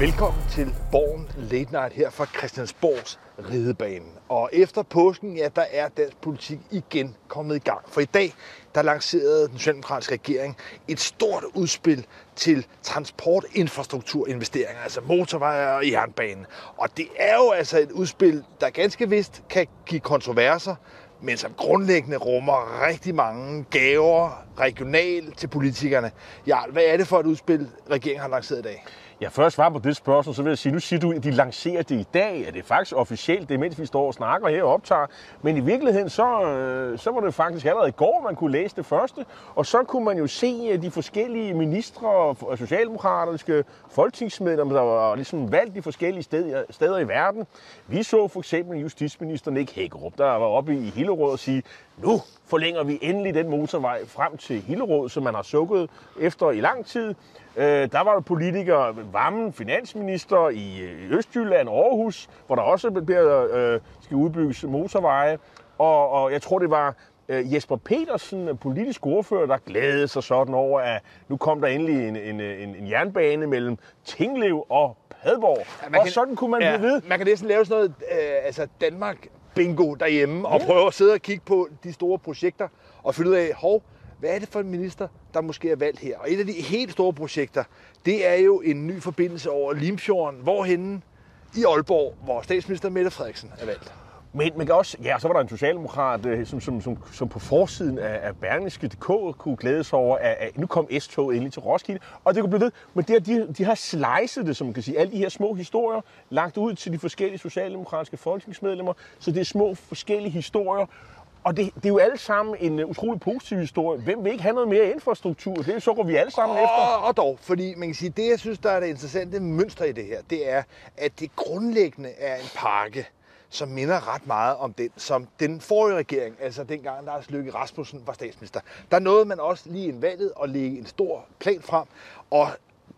Velkommen til Borgen Late Night her fra Christiansborgs ridebane. Og efter påsken, ja, der er dansk politik igen kommet i gang. For i dag, der lancerede den socialdemokratiske regering et stort udspil til transportinfrastrukturinvesteringer, altså motorveje og jernbanen. Og det er jo altså et udspil, der ganske vist kan give kontroverser, men som grundlæggende rummer rigtig mange gaver regionalt til politikerne. Ja, hvad er det for et udspil, regeringen har lanceret i dag? Ja, først svar på det spørgsmål, så vil jeg sige, nu siger du, at de lancerer det i dag. Er det faktisk officielt, det er mens vi står og snakker her og optager. Men i virkeligheden, så, øh, så var det faktisk allerede i går, man kunne læse det første. Og så kunne man jo se øh, de forskellige ministre og øh, socialdemokratiske folketingsmedlemmer, der var ligesom valgt de forskellige steder, steder i verden. Vi så for eksempel justitsministeren Nick Hækkerup, der var oppe i Hillerød og sige, nu forlænger vi endelig den motorvej frem til Hillerød, som man har sukket efter i lang tid. Øh, der var jo politikere, Vammen, finansminister i Østjylland og Aarhus, hvor der også bliver, øh, skal udbygges motorveje. Og, og jeg tror, det var øh, Jesper Petersen, politisk ordfører, der glædede sig sådan over, at nu kom der endelig en, en, en, en jernbane mellem Tinglev og Padborg. Ja, og kan, sådan kunne man ja, blive ved. Man kan næsten lave sådan noget, øh, altså Danmark bingo derhjemme, ja. og prøve at sidde og kigge på de store projekter, og finde ud af, hov, hvad er det for en minister, der måske er valgt her? Og et af de helt store projekter, det er jo en ny forbindelse over Limfjorden, hvorhenne i Aalborg, hvor statsminister Mette Frederiksen er valgt. Men man kan også, ja, så var der en socialdemokrat, øh, som, som, som, som på forsiden af, af Berlingske.dk kunne glæde sig over, at, at nu kom S-toget endelig til Roskilde, og det kunne blive ved. Men det, de, de har slicet det, som man kan sige, alle de her små historier, lagt ud til de forskellige socialdemokratiske folketingsmedlemmer, så det er små forskellige historier, og det, det er jo alle sammen en uh, utrolig positiv historie. Hvem vil ikke have noget mere infrastruktur? Det så går vi alle sammen og, efter. Og dog, fordi man kan sige, det jeg synes, der er det interessante mønster i det her, det er, at det grundlæggende er en pakke, som minder ret meget om den, som den forrige regering, altså dengang Lars Løkke Rasmussen var statsminister. Der nåede man også lige en valget at lægge en stor plan frem, og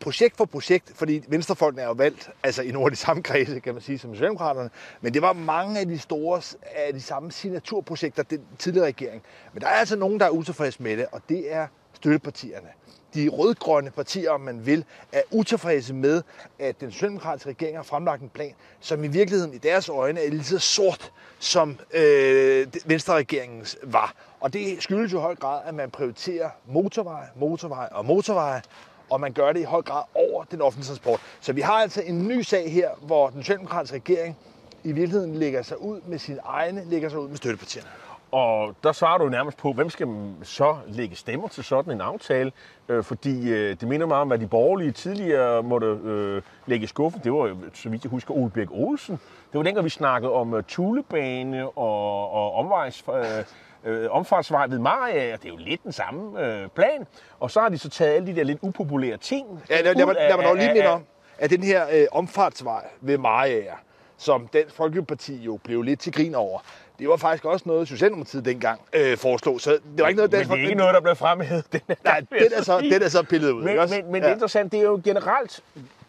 projekt for projekt, fordi venstrefolkene er jo valgt altså i nogle af de samme kredse, kan man sige, som Socialdemokraterne, men det var mange af de store, af de samme signaturprojekter, den tidligere regering. Men der er altså nogen, der er utilfredse med det, og det er støttepartierne. De rødgrønne partier, om man vil, er utilfredse med, at den socialdemokratiske regering har fremlagt en plan, som i virkeligheden i deres øjne er lige så sort, som øh, Venstre-regeringens var. Og det skyldes jo i høj grad, at man prioriterer motorveje, motorveje og motorveje, og man gør det i høj grad over den offentlige transport. Så vi har altså en ny sag her, hvor den socialdemokratiske regering i virkeligheden lægger sig ud med sine egne, lægger sig ud med støttepartierne. Og der svarer du nærmest på, hvem skal så lægge stemmer til sådan en aftale? Øh, fordi øh, det minder meget om, hvad de borgerlige tidligere måtte øh, lægge i skuffen. Det var så vidt jeg husker, Ole Birk Olsen. Det var dengang, vi snakkede om uh, tulebane og, og omvejs... Øh, øh, omfartsvej ved Maria, og det er jo lidt den samme øh, plan. Og så har de så taget alle de der lidt upopulære ting. Ja, lad, lad, lad mig dog lige minde om, at den her øh, omfartsvej ved Maria, som Dansk Folkeparti jo blev lidt til grin over, det var faktisk også noget, Socialdemokratiet dengang øh, foreslog. Så det var ikke noget, Dansk Men det er ikke noget, der blev fremhævet. Den er, Nej, den er, så, den er så pillet ud. Men, ikke også? men, men ja. det er interessant, det er jo generelt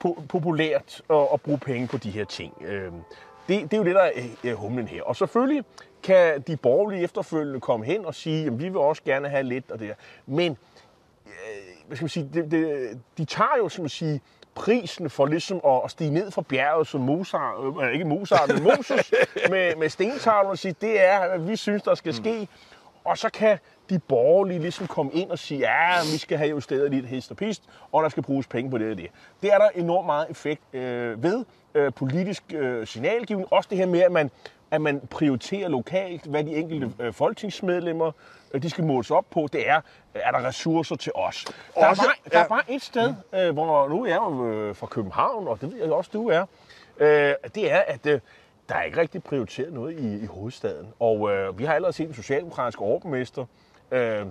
po- populært at, at bruge penge på de her ting. Øh, det, det er jo det, der er humlen her. Og selvfølgelig kan de borgerlige efterfølgende komme hen og sige, at vi vil også gerne have lidt og det der. Men øh, hvad skal man sige, det, det, de tager jo, som at sige, prisen for ligesom at, at stige ned fra bjerget som Mozart, øh, ikke Mozart, men Moses med, med stentavlen og sige, det er, hvad vi synes, der skal ske. Mm. Og så kan de borgerlige ligesom komme ind og sige, ja, vi skal have justeret lidt hist og pist, og der skal bruges penge på det og det. Det er der enormt meget effekt øh, ved øh, politisk øh, signalgivning. Også det her med, at man, at man prioriterer lokalt, hvad de enkelte øh, folketingsmedlemmer øh, de skal måles op på. Det er, er der ressourcer til os? Der, også, er, bare, der ja. bare et sted, øh, hvor nu er jeg jo øh, fra København, og det ved jeg også, du er. Øh, det er, at øh, der er ikke rigtig prioriteret noget i, i hovedstaden. Og øh, vi har allerede set en socialdemokratisk overborgmester, øh,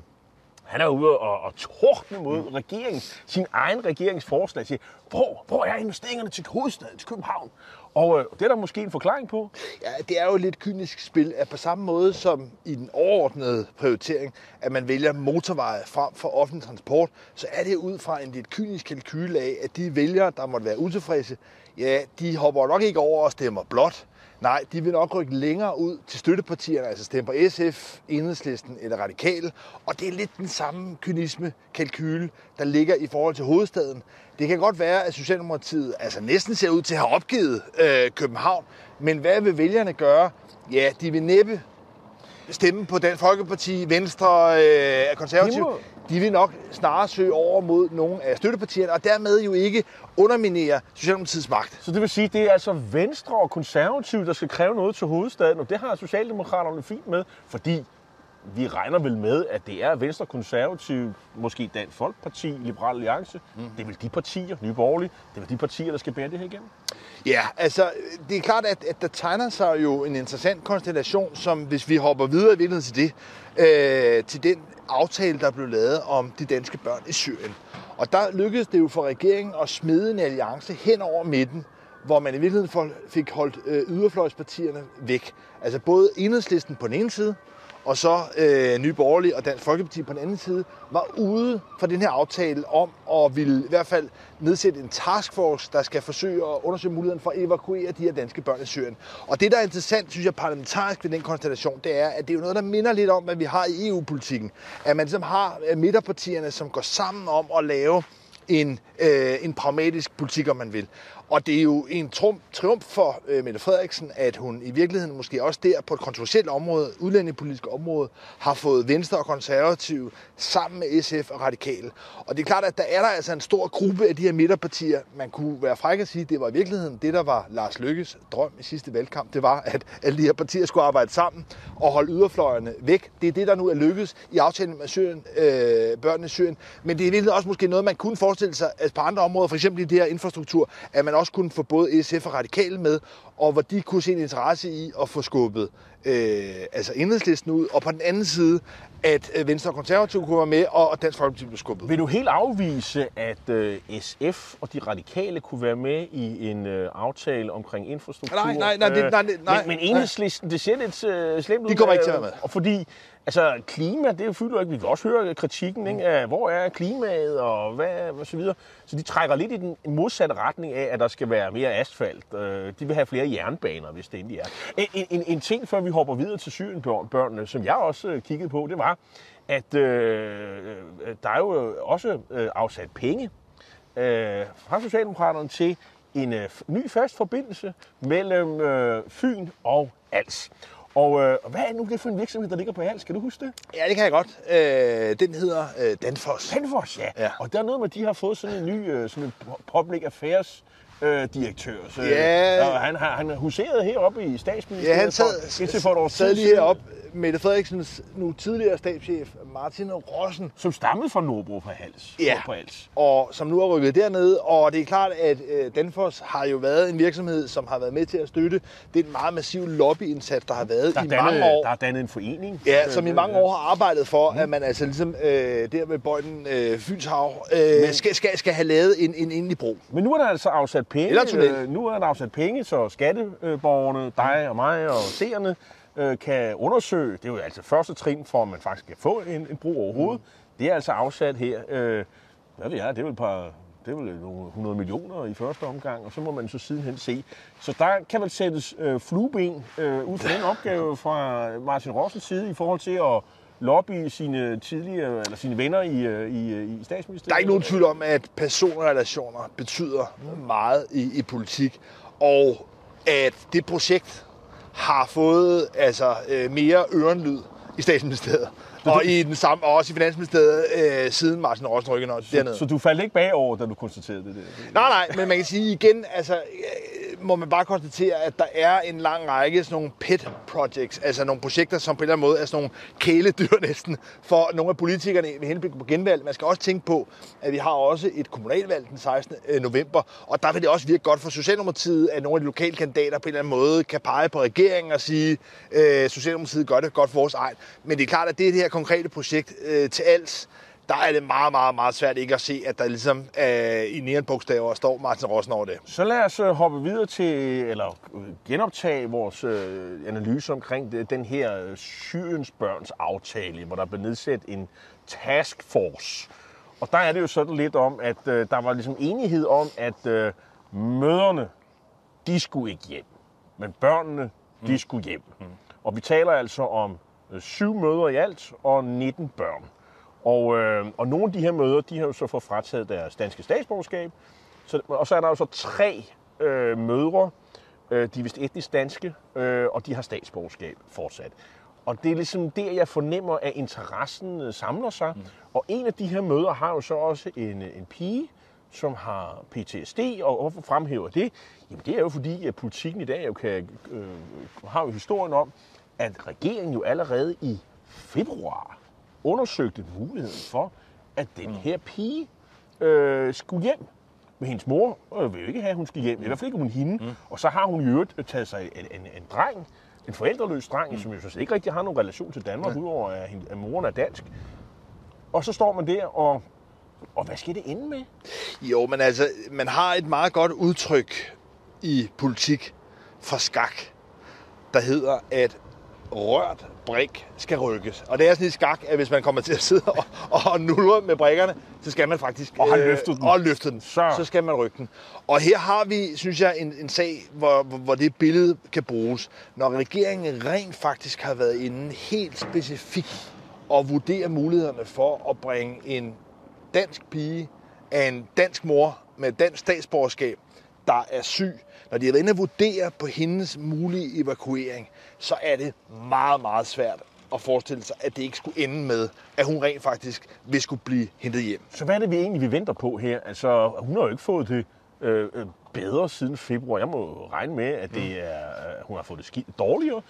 han er ude og, og tordne mod mm. regeringens, sin egen regeringsforslag. Siger, hvor, hvor er investeringerne til hovedstaden, til København? Og øh, det er der måske en forklaring på. Ja, det er jo et lidt kynisk spil, at på samme måde som i den overordnede prioritering, at man vælger motorveje frem for offentlig transport, så er det ud fra en lidt kynisk kalkyle af, at de vælgere, der måtte være utilfredse, ja, de hopper nok ikke over og stemmer blot. Nej, de vil nok rykke længere ud til støttepartierne, altså stemme på SF, Enhedslisten eller Radikale. Og det er lidt den samme kynisme, kalkyle, der ligger i forhold til hovedstaden. Det kan godt være, at Socialdemokratiet altså næsten ser ud til at have opgivet øh, København. Men hvad vil vælgerne gøre? Ja, de vil næppe stemme på Dansk Folkeparti, Venstre, øh, Konservativ. De vil nok snarere søge over mod nogle af støttepartierne, og dermed jo ikke underminere Socialdemokratiets magt. Så det vil sige, at det er altså Venstre og Konservativ, der skal kræve noget til hovedstaden, og det har Socialdemokraterne fint med, fordi vi regner vel med, at det er Venstre, Konservativ, måske Dansk Folkeparti, Liberal Alliance. Mm. Det er vel de partier, Nye Borgerlige, det er vel de partier, der skal bære det her igennem? Ja, altså det er klart, at, at der tegner sig jo en interessant konstellation, som hvis vi hopper videre i virkeligheden til det, øh, til den aftale, der blev lavet om de danske børn i Syrien. Og der lykkedes det jo for regeringen at smide en alliance hen over midten, hvor man i virkeligheden fik holdt øh, yderfløjspartierne væk. Altså både enhedslisten på den ene side, og så øh, Nye Borgerlige og Dansk Folkeparti på den anden side, var ude for den her aftale om at ville i hvert fald nedsætte en taskforce, der skal forsøge at undersøge muligheden for at evakuere de her danske børn i Syrien. Og det, der er interessant, synes jeg, parlamentarisk ved den konstellation, det er, at det er jo noget, der minder lidt om, hvad vi har i EU-politikken. At man ligesom har øh, midterpartierne, som går sammen om at lave en, øh, en pragmatisk politik, om man vil. Og det er jo en trum, triumf for øh, Mette Frederiksen, at hun i virkeligheden måske også der på et kontroversielt område, udlændingepolitisk område, har fået Venstre og Konservative sammen med SF og Radikale. Og det er klart, at der er der altså en stor gruppe af de her midterpartier. Man kunne være fræk at sige, at det var i virkeligheden det, der var Lars Lykkes drøm i sidste valgkamp. Det var, at alle de her partier skulle arbejde sammen og holde yderfløjerne væk. Det er det, der nu er lykkedes i aftalen med Syrien, øh, børnene i Syrien. Men det er i virkeligheden også måske noget, man kunne forestille sig at på andre områder, for eksempel i det her infrastruktur, at man også også kunne få både SF og Radikale med, og hvor de kunne se en interesse i at få skubbet øh, altså enhedslisten ud, og på den anden side, at øh, Venstre og Konservative kunne være med, og Dansk Folkeparti blev skubbet. Vil du helt afvise, at øh, SF og de radikale kunne være med i en øh, aftale omkring infrastruktur? Nej, nej, nej. Det, nej, nej men, men enhedslisten, det ser lidt øh, slemt ud. De kommer ikke til at være med. Og fordi Altså, klima, det fylder ikke. Vi kan også høre kritikken ikke, af, hvor er klimaet og hvad, og så videre. Så de trækker lidt i den modsatte retning af, at der skal være mere asfalt. De vil have flere jernbaner, hvis det endelig er. En, en, en ting, før vi hopper videre til Syrienbørnene, som jeg også kiggede på, det var, at øh, der er jo også øh, afsat penge øh, fra Socialdemokraterne til en øh, ny fast forbindelse mellem øh, Fyn og Als. Og øh, hvad er nu det for en virksomhed, der ligger på Hals? Kan du huske det? Ja, det kan jeg godt. Øh, den hedder øh, Danfoss. Danfoss, ja. ja. Og der er noget med, at de har fået sådan en ny øh, sådan en public affairs øh, direktør. Så, ja. Og han, han huseret heroppe i statsministeriet. Ja, han sad, for, for et år sad lige heroppe Mette Frederiksens nu tidligere stabschef, Martin Rossen. Som stammede fra Nordbro på Hals. Ja, på Hals. og som nu er rykket derned. Og det er klart, at øh, Danfoss har jo været en virksomhed, som har været med til at støtte den meget massive lobbyindsats, der har været der i dannet, mange år. Der er dannet en forening. Ja, som i mange år har arbejdet for, mm. at man altså ligesom øh, der ved Bøjden øh, Fynshav øh, Men, skal, skal, skal have lavet en, en endelig bro. Men nu er der altså afsat penge. Eller øh, nu er der afsat penge, så skatteborgerne, dig og mig og seerne, øh, kan undersøge, det er jo altså første trin for, at man faktisk kan få en, en bro overhovedet. Mm. Det er altså afsat her, øh, hvad ved jeg, det er vel et par, det er vel nogle 100 millioner i første omgang, og så må man så sidenhen se. Så der kan vel sættes øh, flueben øh, ud fra den opgave fra Martin Rossens side i forhold til at lobby sine tidligere eller sine venner i, øh, i, øh, i statsministeriet? Der er ikke nogen tvivl om, at personrelationer betyder meget i, i politik, og at det projekt, har fået altså, øh, mere ørenlyd i statsministeriet. Og i den samme, og også i Finansministeriet øh, siden Martin Rossen rykker dernede. Så du faldt ikke bagover, da du konstaterede det? det? Nej, nej, men man kan sige igen, altså, må man bare konstatere, at der er en lang række sådan nogle pet projects, altså nogle projekter, som på en eller anden måde er sådan nogle kæledyr næsten for nogle af politikerne med henblik på genvalg. Man skal også tænke på, at vi har også et kommunalvalg den 16. Øh, november, og der vil det også virke godt for Socialdemokratiet, at nogle af de lokale kandidater på en eller anden måde kan pege på regeringen og sige, at øh, Socialdemokratiet gør det godt for vores egen. Men det er klart, at det, det her konkrete projekt øh, til alt, der er det meget, meget, meget svært ikke at se, at der ligesom øh, i neonbogstaver står Martin Rossen over det. Så lad os øh, hoppe videre til, eller øh, genoptage vores øh, analyse omkring det, den her øh, Syriens børns aftale, hvor der blev nedsat en task force. Og der er det jo sådan lidt om, at øh, der var ligesom enighed om, at øh, møderne, de skulle ikke hjem. men børnene, de skulle hjem. Og vi taler altså om øh, syv mødre i alt og 19 børn. Og, øh, og nogle af de her mødre, de har jo så fået frataget deres danske statsborgerskab. Så, og så er der jo så tre øh, mødre, øh, de er vist etnisk danske, øh, og de har statsborgerskab fortsat. Og det er ligesom der, jeg fornemmer, at interessen øh, samler sig. Mm. Og en af de her møder har jo så også en, en pige, som har PTSD, og hvorfor fremhæver det? Jamen det er jo fordi, at politikken i dag jo kan, øh, har jo historien om, at regeringen jo allerede i februar undersøgte muligheden for, at den mm. her pige øh, skulle hjem. Men hendes mor øh, vil jo ikke have, at hun skal hjem. I hvert fald ikke hun hende. Mm. Og så har hun i øvrigt taget sig en, en, en dreng, en forældreløs dreng, mm. som jo så ikke rigtig har nogen relation til Danmark, mm. udover at, at moren er dansk. Og så står man der, og, og hvad skal det ende med? Jo, men altså, man har et meget godt udtryk i politik fra skak, der hedder, at rørt brik skal rykkes. Og det er sådan i skak, at hvis man kommer til at sidde og, og nulle med brikkerne, så skal man faktisk... Og har løftet den. Og løftet den. Så. så skal man rykke den. Og her har vi, synes jeg, en, en sag, hvor, hvor det billede kan bruges. Når regeringen rent faktisk har været inde helt specifikt og vurdere mulighederne for at bringe en dansk pige af en dansk mor med dansk statsborgerskab, der er syg, når de har været inde og vurdere på hendes mulige evakuering, så er det meget, meget svært at forestille sig, at det ikke skulle ende med, at hun rent faktisk vil skulle blive hentet hjem. Så hvad er det vi egentlig, vi venter på her? Altså, hun har jo ikke fået det øh, øh bedre siden februar. Jeg må regne med, at det mm. er, øh, hun har fået det skidt dårligere.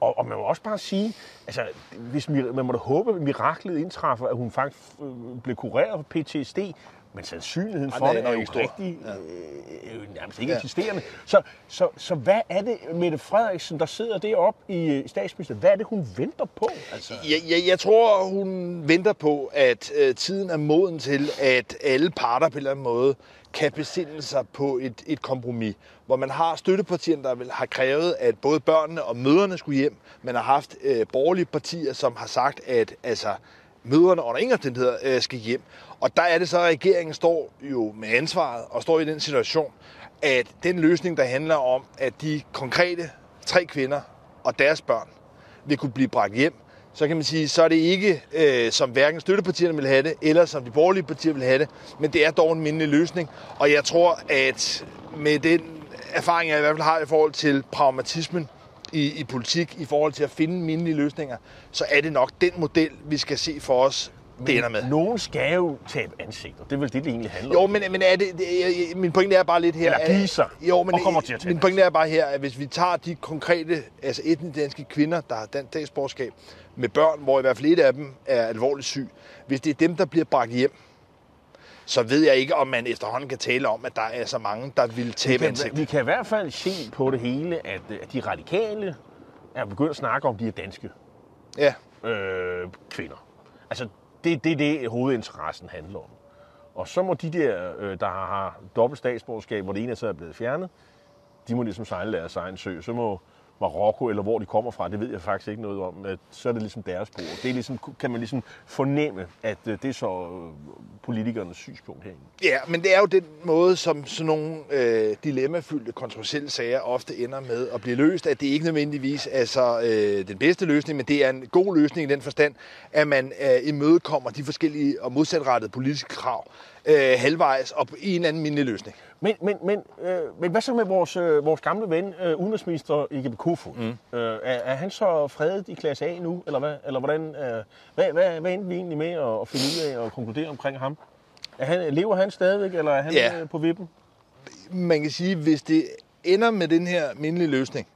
Og, og man må også bare sige, altså, hvis man må da håbe, at miraklet indtræffer, at hun faktisk øh, blev kureret for PTSD, men sandsynligheden for det er jo rigtig ja. øh, nærmest ikke ja. eksisterende. Så, så, så hvad er det, Mette Frederiksen, der sidder deroppe i, i statsministeriet, hvad er det, hun venter på? Altså? Jeg, jeg, jeg tror, hun venter på, at øh, tiden er moden til, at alle parter på en eller anden måde kan besinde sig på et, et kompromis, hvor man har støttepartierne, der vil, har krævet, at både børnene og møderne skulle hjem. Man har haft øh, borgerlige partier, som har sagt, at altså, møderne under ingen omstændigheder øh, skal hjem. Og der er det så, at regeringen står jo med ansvaret og står i den situation, at den løsning, der handler om, at de konkrete tre kvinder og deres børn vil kunne blive bragt hjem, så kan man sige, så er det ikke, øh, som hverken støttepartierne vil have det, eller som de borgerlige partier vil have det, men det er dog en mindelig løsning. Og jeg tror, at med den erfaring, jeg i hvert fald har i forhold til pragmatismen i, i politik, i forhold til at finde mindelige løsninger, så er det nok den model, vi skal se for os det ender med. Nogen skal jo tabe ansigter. Det er vel det, det egentlig handler jo, om. Jo, men, men er det, det, min pointe er bare lidt her... Eller give sig jo, men, og kommer til at Min pointe er bare her, at hvis vi tager de konkrete, altså etnisk danske kvinder, der har dansk statsborgerskab, med børn, hvor i hvert fald et af dem er alvorligt syg, hvis det er dem, der bliver bragt hjem, så ved jeg ikke, om man efterhånden kan tale om, at der er så mange, der vil tabe ansigt. Vi kan i hvert fald se på det hele, at, at de radikale er begyndt at snakke om, de er danske ja. øh, kvinder. Altså, det er det, det, hovedinteressen handler om. Og så må de der, øh, der har dobbelt statsborgerskab, hvor det ene er så er blevet fjernet, de må ligesom sejle deres egen sø. Så må Marokko, eller hvor de kommer fra, det ved jeg faktisk ikke noget om. At så er det ligesom deres spor. Det er ligesom, kan man ligesom fornemme, at øh, det er så øh, politikernes synspunkt herinde. Ja, men det er jo den måde, som sådan nogle øh, dilemmafyldte, kontroversielle sager ofte ender med at blive løst, at det ikke nødvendigvis er altså, øh, den bedste løsning, men det er en god løsning i den forstand, at man øh, imødekommer de forskellige og modsatrettede politiske krav øh, halvvejs og i en anden mindelig løsning. Men, men, men, øh, men hvad så med vores, øh, vores gamle ven, øh, udenrigsminister Ike Kofod? Mm. Øh, er, er han så fredet i klasse A nu, eller hvad? Eller hvordan, øh, hvad, hvad, hvad endte vi egentlig med at, at finde ud af og konkludere omkring ham? Er han, lever han stadigvæk, eller er han ja. øh, på vippen? Man kan sige, hvis det ender med den her mindelige løsning,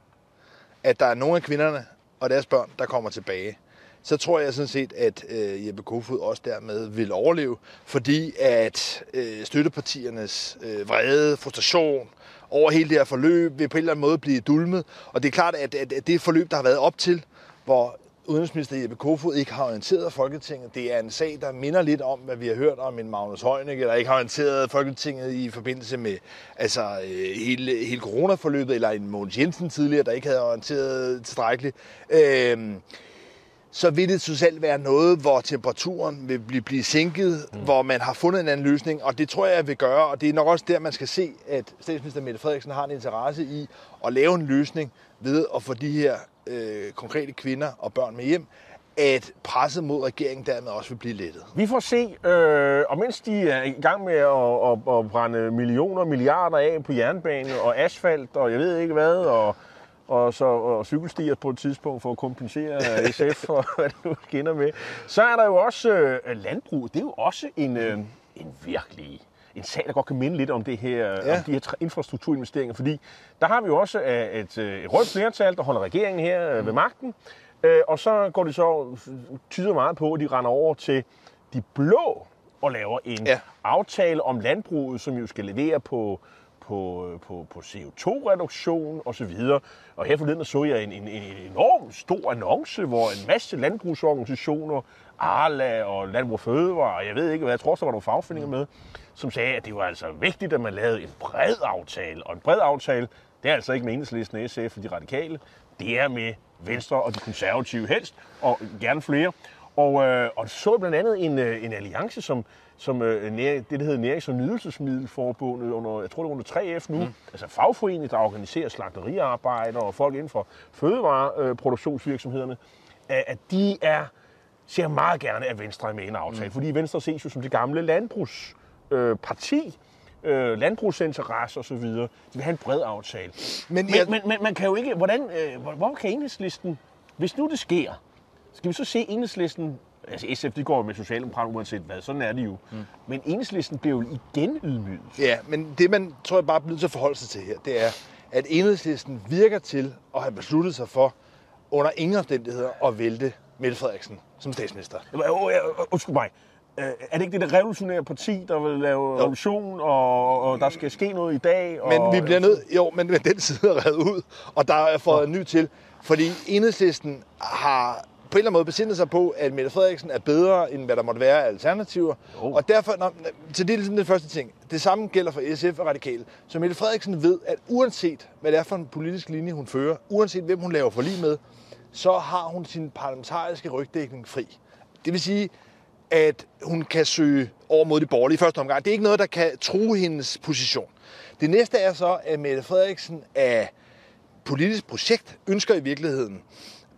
at der er nogle af kvinderne og deres børn, der kommer tilbage, så tror jeg sådan set, at øh, Jeppe Kofod også dermed vil overleve, fordi at øh, støttepartiernes øh, vrede, frustration over hele det her forløb vil på en eller anden måde blive dulmet. Og det er klart, at, at, at det forløb, der har været op til, hvor udenrigsminister Jeppe Kofod ikke har orienteret Folketinget. Det er en sag, der minder lidt om, hvad vi har hørt om en Magnus Heunicke, der ikke har orienteret Folketinget i forbindelse med altså, øh, hele, hele coronaforløbet, eller en Mogens Jensen tidligere, der ikke havde orienteret tilstrækkeligt. Øh, så vil det totalt være noget, hvor temperaturen vil blive, blive sænket, mm. hvor man har fundet en anden løsning, og det tror jeg vil gøre, og det er nok også der, man skal se, at statsminister Mette Frederiksen har en interesse i at lave en løsning ved at få de her øh, konkrete kvinder og børn med hjem, at presset mod regeringen dermed også vil blive lettet. Vi får se, øh, og mens de er i gang med at, at, at brænde millioner og milliarder af på jernbane og asfalt og jeg ved ikke hvad, og, og, så, og cykelstier på et tidspunkt for at kompensere SF og hvad det nu skinner med, så er der jo også øh, landbrug. Det er jo også en, øh, en virkelig en sag, der godt kan minde lidt om det her, ja. om de her infrastrukturinvesteringer, fordi der har vi jo også et, et, et rødt flertal, der holder regeringen her mm. ved magten, Øh, og så går det så tyder meget på, at de render over til de blå og laver en ja. aftale om landbruget, som jo skal levere på, Øh, på, på, på CO2-reduktion osv. Og her forleden så jeg en, en, en enorm stor annonce, hvor en masse landbrugsorganisationer, Arla og Landbrug Fødevare, og jeg ved ikke hvad, jeg tror, der var nogle fagforeninger med, som sagde, at det var altså vigtigt, at man lavede en bred aftale. Og en bred aftale, det er altså ikke med enhedslisten, SF og de radikale, det er med Venstre og de konservative helst, og gerne flere. Og, øh, og så blandt andet en, øh, en alliance, som, som øh, det, der hedder Nærings- og Nydelsesmiddelforbundet, under, jeg tror det er under 3F nu, mm. altså fagforening, der organiserer slagteriarbejder og folk inden for fødevareproduktionsvirksomhederne, at de er, ser meget gerne, at Venstre er med i en aftale, mm. fordi Venstre ses jo som det gamle landbrugsparti, øh, landbrugsinteresse osv. De vil have en bred aftale. Men, men, men, men man kan jo ikke... Hvordan, øh, hvor kan enhedslisten... Hvis nu det sker, skal vi så se enhedslisten... Altså SF, de går jo med Socialdemokraterne uanset hvad, sådan er det jo. Mm. Men enhedslisten bliver jo igen ydmyget. Ja, men det man tror jeg bare bliver nødt til at forholde sig til her, det er, at enhedslisten virker til at have besluttet sig for under ingen omstændigheder at vælte Mette Frederiksen som statsminister. Undskyld mig. Øh, er det ikke det der revolutionære parti, der vil lave jo. revolution, og, og der skal ske noget i dag? Og... Men vi bliver nødt... Jo, men den side er reddet ud, og der er fået ja. ny til. Fordi enhedslisten har på en eller anden måde besindet sig på, at Mette Frederiksen er bedre, end hvad der måtte være af alternativer. Jo. Og derfor, når, så det er ligesom den første ting. Det samme gælder for SF og Radikale. Så Mette Frederiksen ved, at uanset hvad det er for en politisk linje, hun fører, uanset hvem hun laver forlig med, så har hun sin parlamentariske rygdækning fri. Det vil sige, at hun kan søge over mod de borgerlige i første omgang. Det er ikke noget, der kan true hendes position. Det næste er så, at Mette Frederiksen af politisk projekt ønsker i virkeligheden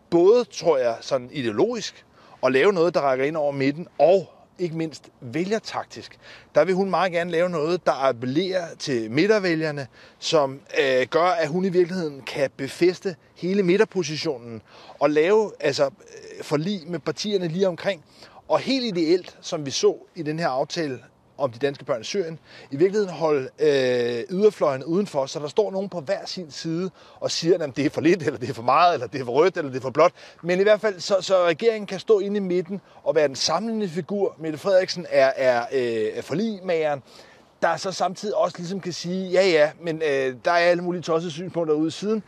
både, tror jeg, sådan ideologisk at lave noget, der rækker ind over midten, og ikke mindst vælgertaktisk. Der vil hun meget gerne lave noget, der appellerer til midtervælgerne, som øh, gør, at hun i virkeligheden kan befeste hele midterpositionen og lave altså, øh, forlig med partierne lige omkring, og helt ideelt, som vi så i den her aftale om de danske børn i Syrien, i virkeligheden holde øh, yderfløjen udenfor, så der står nogen på hver sin side og siger, at det er for lidt, eller det er for meget, eller det er for rødt, eller det er for blåt. Men i hvert fald, så, så regeringen kan stå inde i midten og være den samlende figur. Mette Frederiksen er, er øh, forligmageren, der så samtidig også ligesom kan sige, ja ja, men øh, der er alle mulige tossede synspunkter ude siden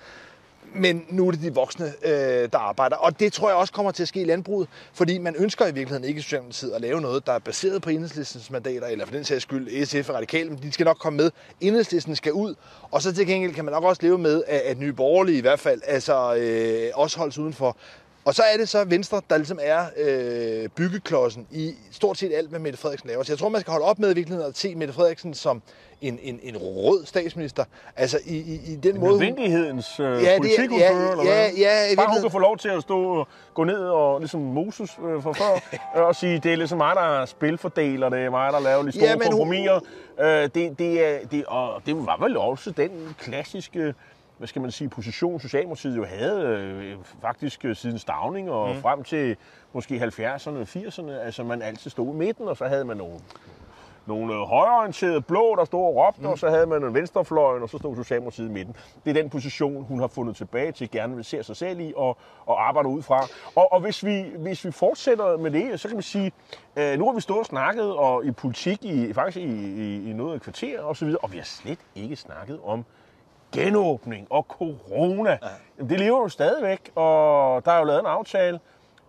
men nu er det de voksne, øh, der arbejder. Og det tror jeg også kommer til at ske i landbruget, fordi man ønsker i virkeligheden ikke i Socialdemokratiet at lave noget, der er baseret på enhedslistens mandater, eller for den sags skyld SF og Radikale, men de skal nok komme med. Enhedslisten skal ud, og så til gengæld kan man nok også leve med, at, at nye borgerlige i hvert fald altså, øh, også holdes udenfor. Og så er det så Venstre, der ligesom er øh, byggeklodsen i stort set alt, hvad Mette Frederiksen laver. Så jeg tror, man skal holde op med i virkeligheden at se Mette Frederiksen som en, en, en rød statsminister. Altså i, i, i den måde... Nødvendighedens øh, ja, politik, hun ja, fører, eller ja, hvad? Ja, Bare hun kan få lov til at stå og gå ned og ligesom Moses øh, for før, og sige, det er ligesom mig, der spilfordeler, det er mig, der laver de store ja, kompromiser. Hun... Øh, det, det, er, det, og det var vel også den klassiske hvad skal man sige, position Socialdemokratiet jo havde øh, faktisk øh, siden Stavning og mm. frem til måske 70'erne og 80'erne. Altså man altid stod i midten, og så havde man nogle, nogle øh, højreorienterede blå, der stod og råbte, mm. og så havde man en venstrefløjen, og så stod Socialdemokratiet i midten. Det er den position, hun har fundet tilbage til, gerne vil se sig selv i og, og arbejde ud fra. Og, og hvis, vi, hvis vi fortsætter med det, så kan vi sige, øh, nu har vi stået og snakket og i politik i, faktisk i, i, i noget af kvarter og så videre, og vi har slet ikke snakket om genåbning og corona. Ja. Jamen, det lever jo stadigvæk, og der er jo lavet en aftale,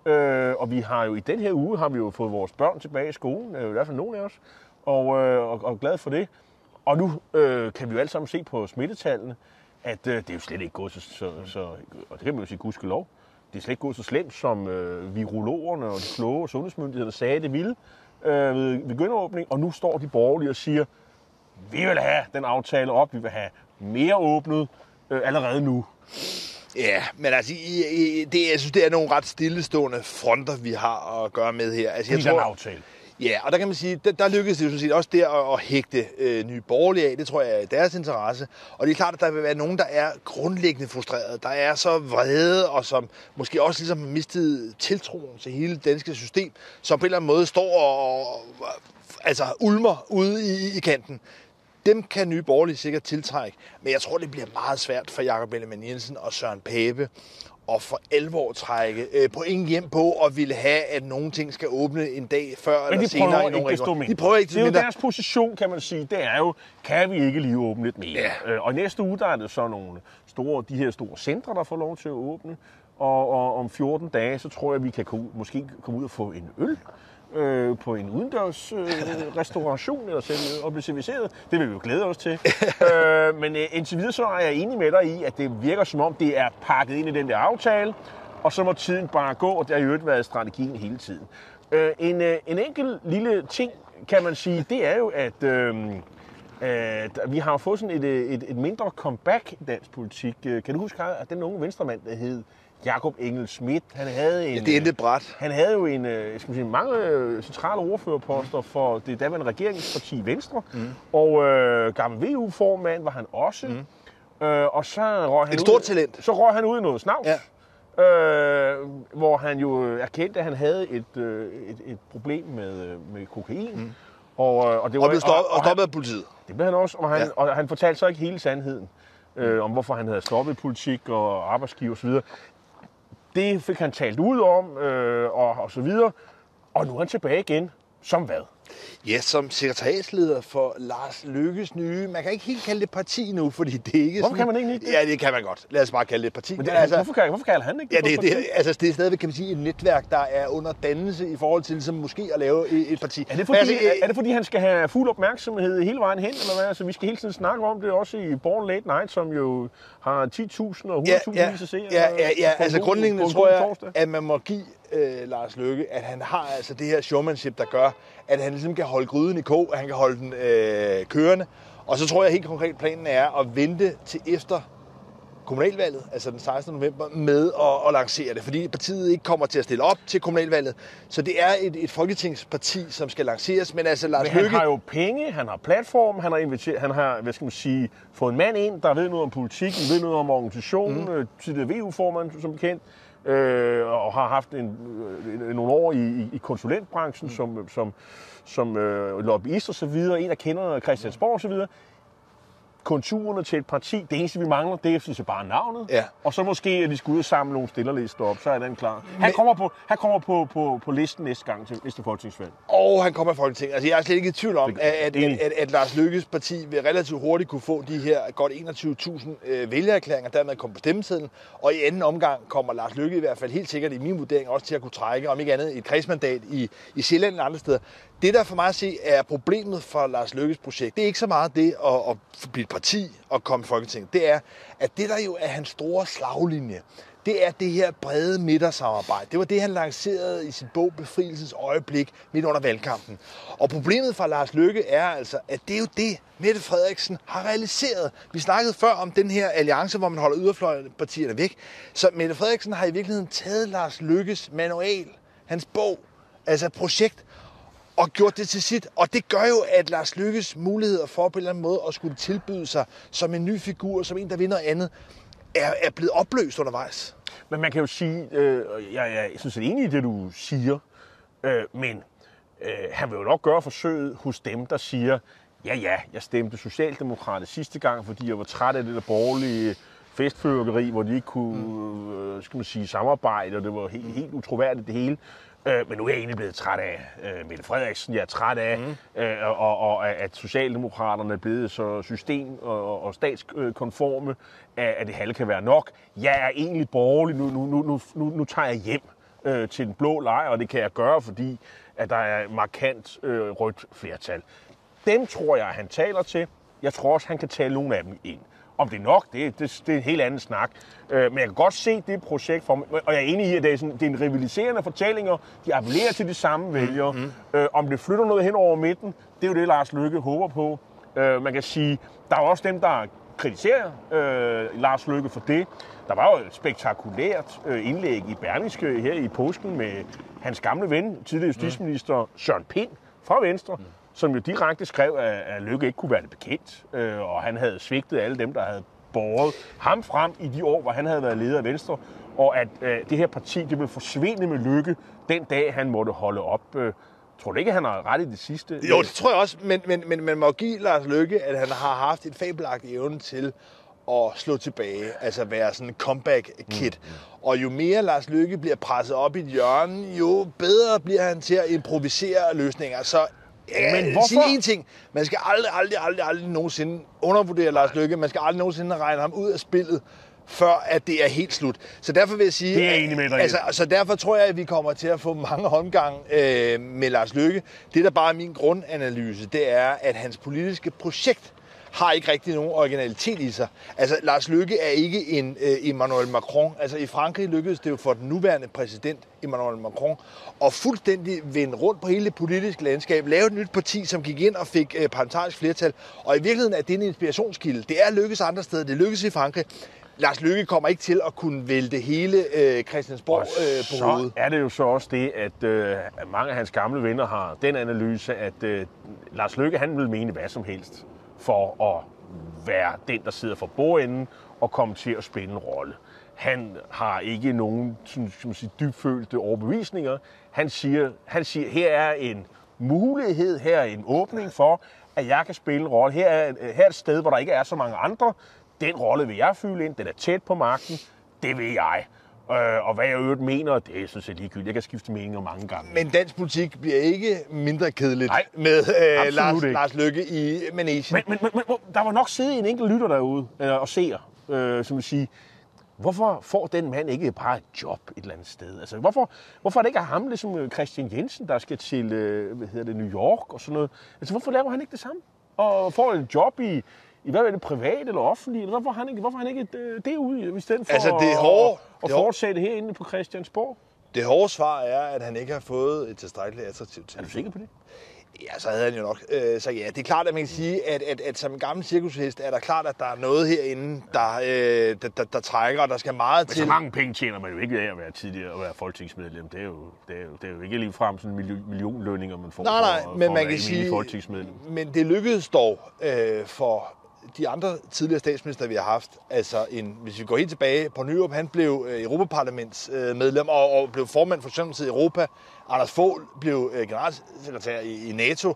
øh, og vi har jo i den her uge har vi jo fået vores børn tilbage i skolen, øh, i hvert fald nogle af os, og, øh, og, og glad for det. Og nu øh, kan vi jo alle sammen se på smittetallene, at øh, det er jo slet ikke gået så, så, så og det kan man jo sige gudskelov, det er slet ikke gået så slemt, som øh, virologerne og de kloge sundhedsmyndigheder sagde, det ville øh, ved, ved genåbning. Og nu står de borgerlige og siger, vi vil have den aftale op, vi vil have mere åbnet øh, allerede nu. Ja, men altså, i, i, det, jeg synes, det er nogle ret stillestående fronter, vi har at gøre med her. Altså, jeg tror, aftale. Ja, og der kan man sige, der, der lykkedes det jo sådan set også der at, at hægte øh, nye borgerlige af. Det tror jeg er deres interesse. Og det er klart, at der vil være nogen, der er grundlæggende frustreret. Der er så vrede, og som måske også ligesom har mistet tiltroen til hele det danske system, som på en eller anden måde står og, og altså ulmer ude i, i kanten. Dem kan nye borgerlige sikkert tiltrække, men jeg tror, det bliver meget svært for Jakob Ellemann Jensen og Søren Pape og for alvor trække øh, point hjem på og ville have, at nogle ting skal åbne en dag før eller senere. Ikke nogle desto de prøver ikke Det er jo deres position, kan man sige. Det er jo, kan vi ikke lige åbne lidt mere? Ja. Øh, og næste uge, der er det så nogle store, de her store centre, der får lov til at åbne. Og, og om 14 dage, så tror jeg, vi kan komme, måske komme ud og få en øl øh, på en udendørs øh, restauration eller selv og blive serviceret. Det vil vi jo glæde os til. øh, men øh, indtil videre så er jeg enig med dig i, at det virker som om, det er pakket ind i den der aftale, og så må tiden bare gå, og det har jo ikke været strategien hele tiden. Øh, en, øh, en enkelt lille ting, kan man sige, det er jo, at øh, øh, vi har fået sådan et, et, et mindre comeback i dansk politik. Kan du huske, at den unge venstremand, der hed Jakob Engel Schmidt, han havde en... Ja, det endte bræt. Han havde jo en, skal sige, mange øh, centrale ordførerposter for det daværende regeringsparti Venstre, mm. og øh, gammel VU-formand var han også. Mm. Øh, og så røg han Et stort ud, talent. Så røg han ud i noget snavs. Ja. Øh, hvor han jo erkendte, at han havde et, øh, et, et problem med, med kokain. Mm. Og, og, det var, og blev stoppet, og, og stoppet af politiet. Det blev han også, og han, ja. og han fortalte så ikke hele sandheden øh, om, hvorfor han havde stoppet politik og arbejdsgiver osv. Det fik han talt ud om, øh, og, og så videre. Og nu er han tilbage igen. Som hvad? Ja, som sekretariatsleder for Lars Lykkes nye, man kan ikke helt kalde det parti nu, fordi det er ikke Hvorfor sådan, kan man ikke det? Ja, det kan man godt. Lad os bare kalde det et parti. Men det, altså, hvorfor, kan, hvorfor kalder han ikke det? Ja, det, det, altså, det er stadigvæk, kan man sige, et netværk, der er under dannelse i forhold til ligesom, måske at lave et, et parti. Er det, fordi, altså, er det fordi, han skal have fuld opmærksomhed hele vejen hen, eller hvad? Altså, vi skal hele tiden snakke om det også i Born Late Night, som jo har 10.000 og 100.000 ja, ja, seere. Ja, ja, ja. altså grundlæggende tror jeg, at man må give øh, Lars Løkke, at han har altså det her showmanship, der gør, at han ligesom kan holde gryden i kog, at han kan holde den øh, kørende. Og så tror jeg helt konkret, planen er at vente til efter kommunalvalget, altså den 16. november, med at, at lancere det, fordi partiet ikke kommer til at stille op til kommunalvalget. Så det er et, et folketingsparti, som skal lanceres, men altså Lars men han Løkke... har jo penge, han har platform, han har, inviteret, han har hvad skal man sige, fået en mand ind, der ved noget om politikken, ved noget om organisationen, mm. tidligere VU-formand som bekendt, øh, og har haft en, øh, en, nogle år i, i, konsulentbranchen mm. som, som, som øh, lobbyist og så videre, en af kender Christiansborg og så videre konturerne til et parti. Det eneste, vi mangler, det er synes jeg, bare navnet. Ja. Og så måske, at vi skal ud og samle nogle stillerlister op, så er den klar. Han Men... kommer, på, han kommer på, på, på listen næste gang til næste folketingsvalg. Og han kommer i Folketinget. Altså, jeg er slet ikke i tvivl om, at, at, at, at, at Lars Lykkes parti vil relativt hurtigt kunne få de her godt 21.000 øh, vælgererklæringer, dermed komme på stemmesedlen. Og i anden omgang kommer Lars Lykke i hvert fald helt sikkert i min vurdering også til at kunne trække, om ikke andet, et kredsmandat i, i Sjælland eller andre steder. Det, der for mig at se er problemet for Lars Lykkes projekt, det er ikke så meget det at, at blive et parti og komme i Folketinget. Det er, at det der jo er hans store slaglinje, det er det her brede midtersamarbejde. Det var det, han lancerede i sin bog Befrielsens øjeblik midt under valgkampen. Og problemet for Lars Lykke er altså, at det er jo det, Mette Frederiksen har realiseret. Vi snakkede før om den her alliance, hvor man holder yderfløjpartierne væk. Så Mette Frederiksen har i virkeligheden taget Lars Lykkes manual, hans bog, altså projekt, og gjort det til sit. Og det gør jo, at Lars Lykkes muligheder for på en eller anden måde at skulle tilbyde sig som en ny figur, som en, der vinder andet, er, er blevet opløst undervejs. Men man kan jo sige, øh, jeg, jeg synes, jeg er enig i det, du siger, øh, men øh, han vil jo nok gøre forsøget hos dem, der siger, ja ja, jeg stemte Socialdemokrater sidste gang, fordi jeg var træt af det der borgerlige festfyrkeri, hvor de ikke kunne mm. øh, skal man sige, samarbejde, og det var helt, helt utroværdigt det hele. Øh, men nu er jeg egentlig blevet træt af øh, Mette Frederiksen. Jeg er træt af, mm. øh, og, og, at Socialdemokraterne er blevet så system- og, og statskonforme, at, at det halve kan være nok. Jeg er egentlig borgerlig. Nu, nu, nu, nu, nu tager jeg hjem øh, til den blå lejr, og det kan jeg gøre, fordi at der er markant øh, rødt flertal. Dem tror jeg, han taler til. Jeg tror også, han kan tale nogle af dem ind. Om det er nok, det, det, det er en helt anden snak. Øh, men jeg kan godt se det projekt for mig. Og jeg er enig i, at det er, sådan, det er en rivaliserende fortællinger. De appellerer til de samme vælgere. Mm-hmm. Øh, om det flytter noget hen over midten, det er jo det, Lars Lykke håber på. Øh, man kan sige, der er også dem, der kritiserer øh, Lars Løkke for det. Der var jo et spektakulært øh, indlæg i Berlingske her i påsken med hans gamle ven, tidligere justitsminister Søren Pind fra Venstre, mm. Som jo direkte skrev, at, Løkke ikke kunne være det bekendt, øh, og han havde svigtet alle dem, der havde båret ham frem i de år, hvor han havde været leder af Venstre, og at øh, det her parti det ville forsvinde med Lykke den dag, han måtte holde op. Øh, Tror du ikke, han har ret i det sidste? Jo, det tror jeg også, men, men, men man må give Lars Lykke, at han har haft et fabelagtigt evne til at slå tilbage, altså være sådan en comeback-kid. Mm. Og jo mere Lars Lykke bliver presset op i et hjørne, jo bedre bliver han til at improvisere løsninger. Så men hvorfor? Sige en ting. Man skal aldrig, aldrig, aldrig, aldrig nogensinde undervurdere Lars Lykke. Man skal aldrig nogensinde regne ham ud af spillet før at det er helt slut. Så derfor vil jeg sige... Det er enig med dig altså, Så derfor tror jeg, at vi kommer til at få mange håndgang øh, med Lars Lykke. Det, der bare er min grundanalyse, det er, at hans politiske projekt har ikke rigtig nogen originalitet i sig. Altså, Lars Lykke er ikke en øh, Emmanuel Macron. Altså, i Frankrig lykkedes det jo for den nuværende præsident, Emmanuel Macron, at fuldstændig vende rundt på hele det politiske landskab, lave et nyt parti, som gik ind og fik øh, parlamentarisk flertal. Og i virkeligheden er det en inspirationskilde. Det er lykkes andre steder. Det lykkes i Frankrig. Lars Lykke kommer ikke til at kunne vælte hele øh, Christiansborg øh, på så hovedet. er det jo så også det, at øh, mange af hans gamle venner har den analyse, at øh, Lars Lykke han vil mene hvad som helst for at være den, der sidder for bordenden og komme til at spille en rolle. Han har ikke nogen sådan, som sige, dybfølte overbevisninger. Han siger, han siger, her er en mulighed, her er en åbning for, at jeg kan spille en rolle. Her er, her er et sted, hvor der ikke er så mange andre, den rolle vil jeg fylde ind, den er tæt på magten, det vil jeg. Øh, og hvad jeg øvrigt mener, det er sådan set ligegyldigt. Jeg kan skifte meninger mange gange. Men dansk politik bliver ikke mindre kedeligt Nej, med øh, Lars, Lars Lykke i Manesien. Men, men, men, men der var nok siddet en enkelt lytter derude øh, og ser, øh, som vil sige, hvorfor får den mand ikke bare et job et eller andet sted? Altså, hvorfor, hvorfor er det ikke ham, ligesom Christian Jensen, der skal til øh, hvad hedder det, New York og sådan noget? Altså, hvorfor laver han ikke det samme? Og får en job i, i hvad er det, privat eller offentligt? Eller hvorfor har han ikke, hvorfor han ikke det, det ud, i stedet for altså, det er hårde, at, at fortsætte herinde på Christiansborg? Det hårde svar er, at han ikke har fået et tilstrækkeligt attraktivt Er du sikker på det? Ja, så havde han jo nok. Øh, så ja, det er klart, at man kan sige, at, at, at som en gammel cirkushest er der klart, at der er noget herinde, der, øh, der, der, der trækker, og der skal meget Men til. så mange penge tjener man jo ikke af at være tidligere og være folketingsmedlem. Det er jo, det er jo, det er jo ikke lige frem sådan million, millionlønninger, man får nej, nej, for, men for man kan sige, folketingsmedlem. Men det lykkedes dog øh, for de andre tidligere statsminister, vi har haft, altså en, hvis vi går helt tilbage, på Nyrup, han blev øh, Europaparlamentsmedlem og, og blev formand for Socialdemokratiet i Europa. Anders Fogh blev øh, generalsekretær i, i NATO.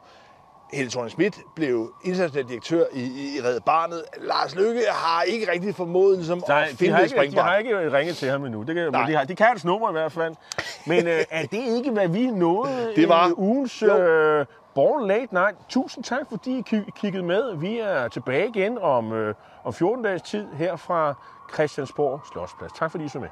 Helle thorning Schmidt blev international direktør i, i, Red Barnet. Lars Løkke har ikke rigtig formået ligesom, Nej, at de finde har, det ikke, de har ikke ringet til ham endnu. Det kan, Nej. de, har, de kan hans nummer i hvert fald. Men øh, er det ikke, hvad vi nåede Det var- i ugens Jo. øh, Born Late Night? Tusind tak, fordi I kiggede med. Vi er tilbage igen om, øh, om 14 dages tid her fra Christiansborg Slottsplads. Tak fordi I så med.